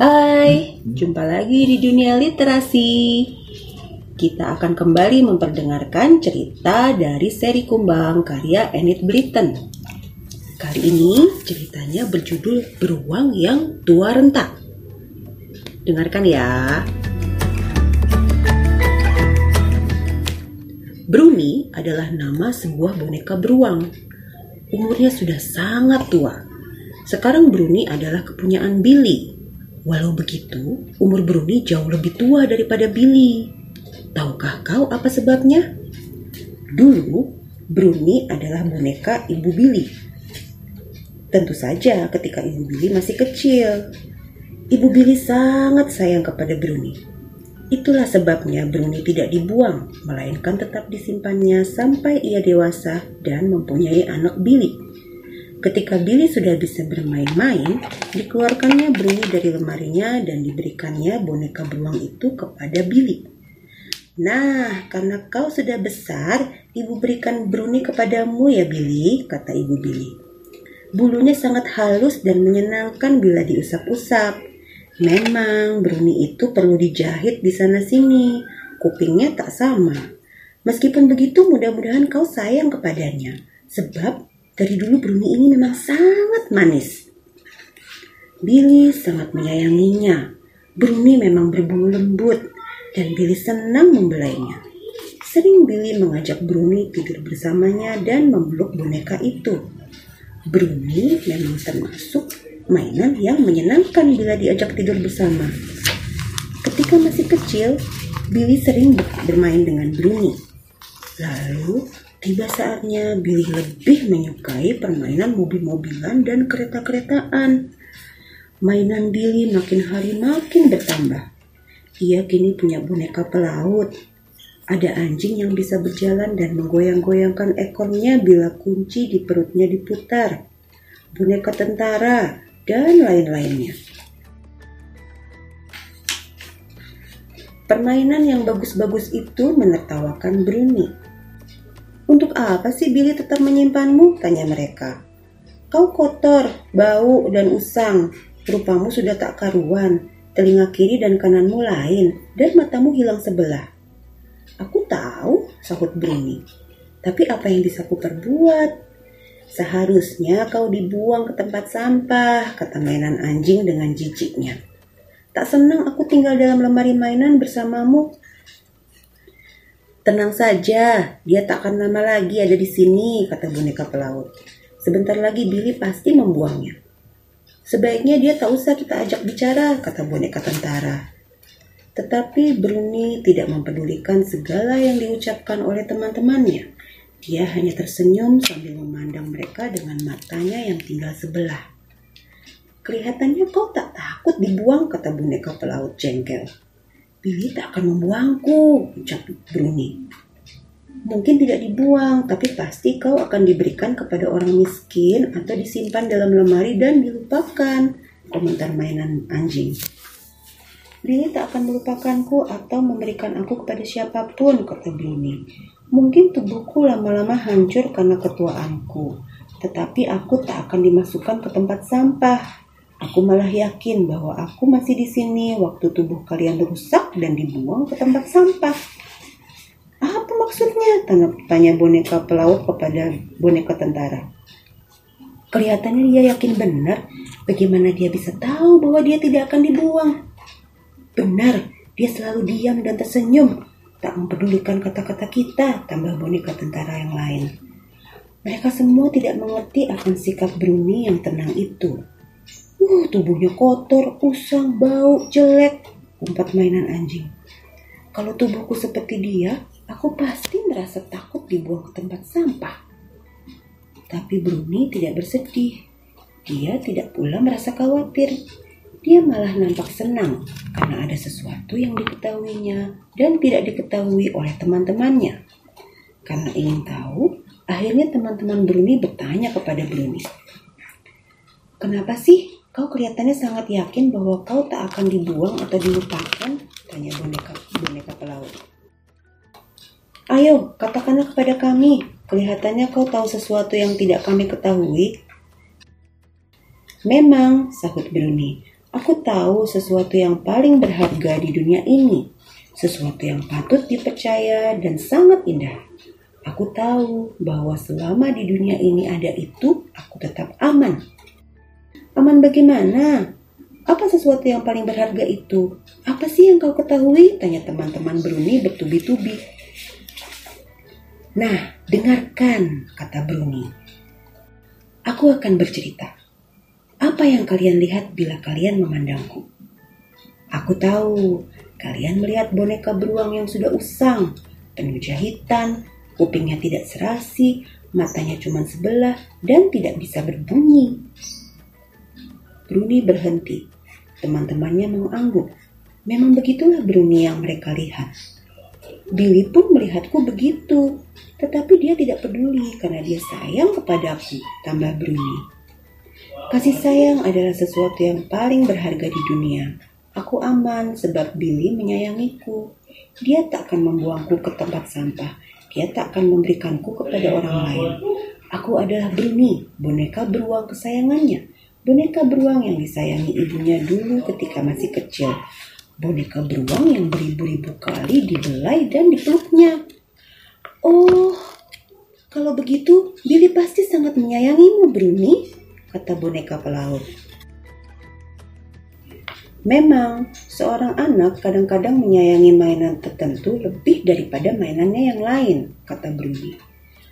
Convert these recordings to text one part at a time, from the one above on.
Hai, jumpa lagi di dunia literasi. Kita akan kembali memperdengarkan cerita dari seri Kumbang karya Enid Blyton. Kali ini ceritanya berjudul Beruang yang Tua Rentak. Dengarkan ya. Bruni adalah nama sebuah boneka beruang. Umurnya sudah sangat tua. Sekarang Bruni adalah kepunyaan Billy, Walau begitu, umur Bruni jauh lebih tua daripada Billy. Tahukah kau apa sebabnya? Dulu, Bruni adalah boneka ibu Billy. Tentu saja ketika ibu Billy masih kecil. Ibu Billy sangat sayang kepada Bruni. Itulah sebabnya Bruni tidak dibuang, melainkan tetap disimpannya sampai ia dewasa dan mempunyai anak Billy. Ketika Billy sudah bisa bermain-main, dikeluarkannya Bruni dari lemarinya dan diberikannya boneka beruang itu kepada Billy. Nah, karena kau sudah besar, ibu berikan Bruni kepadamu ya Billy, kata ibu Billy. Bulunya sangat halus dan menyenangkan bila diusap-usap. Memang Bruni itu perlu dijahit di sana-sini, kupingnya tak sama. Meskipun begitu, mudah-mudahan kau sayang kepadanya, sebab dari dulu Bruni ini memang sangat manis. Billy sangat menyayanginya. Bruni memang berbulu lembut dan Billy senang membelainya. Sering Billy mengajak Bruni tidur bersamanya dan memeluk boneka itu. Bruni memang termasuk mainan yang menyenangkan bila diajak tidur bersama. Ketika masih kecil, Billy sering bermain dengan Bruni. Lalu Tiba saatnya Billy lebih menyukai permainan mobil-mobilan dan kereta-keretaan. Mainan Billy makin hari makin bertambah. Ia kini punya boneka pelaut. Ada anjing yang bisa berjalan dan menggoyang-goyangkan ekornya bila kunci di perutnya diputar. Boneka tentara dan lain-lainnya. Permainan yang bagus-bagus itu menertawakan Bruni untuk apa sih Billy tetap menyimpanmu? Tanya mereka. Kau kotor, bau, dan usang. Rupamu sudah tak karuan. Telinga kiri dan kananmu lain, dan matamu hilang sebelah. Aku tahu, sahut Bruni. Tapi apa yang bisa ku perbuat? Seharusnya kau dibuang ke tempat sampah, kata mainan anjing dengan jijiknya. Tak senang aku tinggal dalam lemari mainan bersamamu, Tenang saja, dia tak akan lama lagi ada di sini, kata boneka pelaut. Sebentar lagi Billy pasti membuangnya. Sebaiknya dia tak usah kita ajak bicara, kata boneka tentara. Tetapi Bruni tidak mempedulikan segala yang diucapkan oleh teman-temannya. Dia hanya tersenyum sambil memandang mereka dengan matanya yang tinggal sebelah. Kelihatannya kau tak takut dibuang, kata boneka pelaut jengkel. Billy tak akan membuangku, ucap Bruni. Mungkin tidak dibuang, tapi pasti kau akan diberikan kepada orang miskin atau disimpan dalam lemari dan dilupakan, komentar mainan anjing. Billy tak akan melupakanku atau memberikan aku kepada siapa pun, kata Bruni. Mungkin tubuhku lama-lama hancur karena ketuaanku, tetapi aku tak akan dimasukkan ke tempat sampah Aku malah yakin bahwa aku masih di sini waktu tubuh kalian rusak dan dibuang ke tempat sampah. Apa maksudnya? Tanya, tanya boneka pelaut kepada boneka tentara. Kelihatannya dia yakin benar. Bagaimana dia bisa tahu bahwa dia tidak akan dibuang? Benar, dia selalu diam dan tersenyum. Tak mempedulikan kata-kata kita, tambah boneka tentara yang lain. Mereka semua tidak mengerti akan sikap Bruni yang tenang itu. Uh, tubuhnya kotor, usang, bau, jelek, umpat mainan anjing. Kalau tubuhku seperti dia, aku pasti merasa takut dibuang ke tempat sampah. Tapi Bruni tidak bersedih. Dia tidak pula merasa khawatir. Dia malah nampak senang karena ada sesuatu yang diketahuinya dan tidak diketahui oleh teman-temannya. Karena ingin tahu, akhirnya teman-teman Bruni bertanya kepada Bruni, "Kenapa sih Kau kelihatannya sangat yakin bahwa kau tak akan dibuang atau dilupakan, tanya boneka boneka pelaut. Ayo, katakanlah kepada kami. Kelihatannya kau tahu sesuatu yang tidak kami ketahui. Memang, sahut Bruni. Aku tahu sesuatu yang paling berharga di dunia ini, sesuatu yang patut dipercaya dan sangat indah. Aku tahu bahwa selama di dunia ini ada itu, aku tetap aman. Aman bagaimana? Apa sesuatu yang paling berharga itu? Apa sih yang kau ketahui? Tanya teman-teman Bruni bertubi-tubi. Nah, dengarkan, kata Bruni. Aku akan bercerita. Apa yang kalian lihat bila kalian memandangku? Aku tahu kalian melihat boneka beruang yang sudah usang, penuh jahitan, kupingnya tidak serasi, matanya cuma sebelah, dan tidak bisa berbunyi. Bruni berhenti. Teman-temannya mengangguk. Memang begitulah Bruni yang mereka lihat. Billy pun melihatku begitu, tetapi dia tidak peduli karena dia sayang kepadaku, tambah Bruni. Kasih sayang adalah sesuatu yang paling berharga di dunia. Aku aman sebab Billy menyayangiku. Dia tak akan membuangku ke tempat sampah. Dia tak akan memberikanku kepada orang lain. Aku adalah Bruni, boneka beruang kesayangannya. Boneka beruang yang disayangi ibunya dulu ketika masih kecil. Boneka beruang yang beribu-ribu kali dibelai dan dipeluknya. Oh, kalau begitu, Billy pasti sangat menyayangimu, Bruni kata boneka pelaut. Memang, seorang anak kadang-kadang menyayangi mainan tertentu lebih daripada mainannya yang lain, kata Bruni.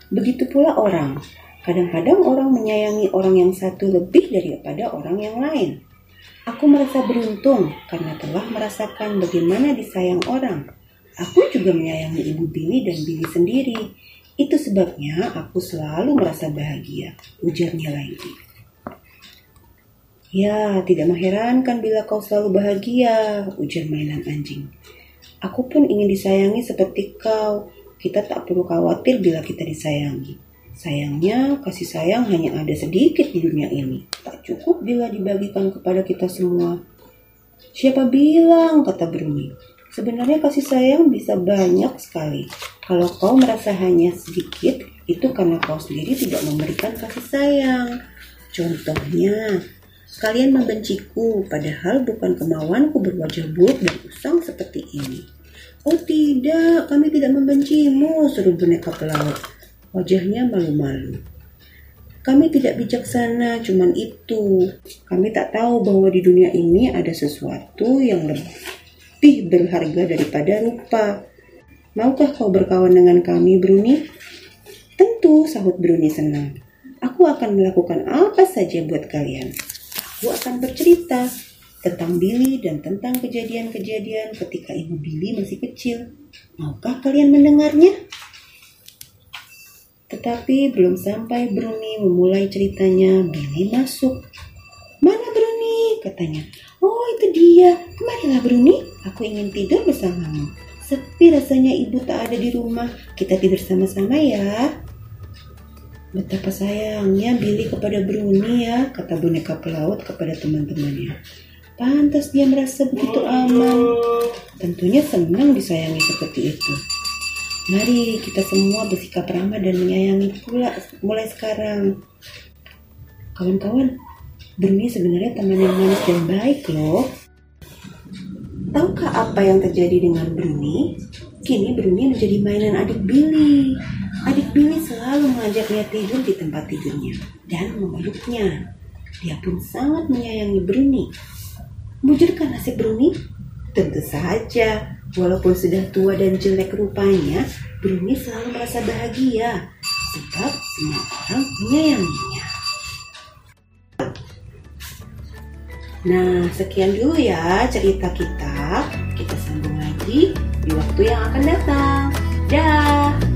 Begitu pula orang. Kadang-kadang orang menyayangi orang yang satu lebih daripada orang yang lain. Aku merasa beruntung karena telah merasakan bagaimana disayang orang. Aku juga menyayangi ibu Billy dan Billy sendiri. Itu sebabnya aku selalu merasa bahagia, ujarnya lagi. Ya, tidak mengherankan bila kau selalu bahagia, ujar mainan anjing. Aku pun ingin disayangi seperti kau. Kita tak perlu khawatir bila kita disayangi. Sayangnya, kasih sayang hanya ada sedikit di dunia ini. Tak cukup bila dibagikan kepada kita semua. Siapa bilang, kata Bruni. Sebenarnya kasih sayang bisa banyak sekali. Kalau kau merasa hanya sedikit, itu karena kau sendiri tidak memberikan kasih sayang. Contohnya, Kalian membenciku, padahal bukan kemauanku berwajah buruk dan usang seperti ini. Oh tidak, kami tidak membencimu, seru boneka pelaut. Wajahnya malu-malu. Kami tidak bijaksana, cuman itu. Kami tak tahu bahwa di dunia ini ada sesuatu yang lebih berharga daripada rupa. Maukah kau berkawan dengan kami, Bruni? Tentu, sahut Bruni senang. Aku akan melakukan apa saja buat kalian aku akan bercerita tentang Billy dan tentang kejadian-kejadian ketika ibu Billy masih kecil. Maukah kalian mendengarnya? Tetapi belum sampai Bruni memulai ceritanya, Billy masuk. Mana Bruni? katanya. Oh itu dia. Kemarilah Bruni, aku ingin tidur bersamamu. Sepi rasanya ibu tak ada di rumah. Kita tidur sama-sama ya. Betapa sayangnya Billy kepada Bruni ya, kata boneka pelaut kepada teman-temannya. Pantas dia merasa begitu aman. Tentunya senang disayangi seperti itu. Mari kita semua bersikap ramah dan menyayangi pula mulai sekarang. Kawan-kawan, Bruni sebenarnya teman yang manis dan baik loh. Tahukah apa yang terjadi dengan Bruni? Kini Bruni menjadi mainan adik Billy. Adik Billy selalu mengajaknya tidur di tempat tidurnya dan memeluknya. Dia pun sangat menyayangi Bruni. Mujurkan nasib Bruni? Tentu saja, walaupun sudah tua dan jelek rupanya, Bruni selalu merasa bahagia sebab semua orang menyayanginya. Nah, sekian dulu ya cerita kita. Kita sambung lagi di waktu yang akan datang. Dah.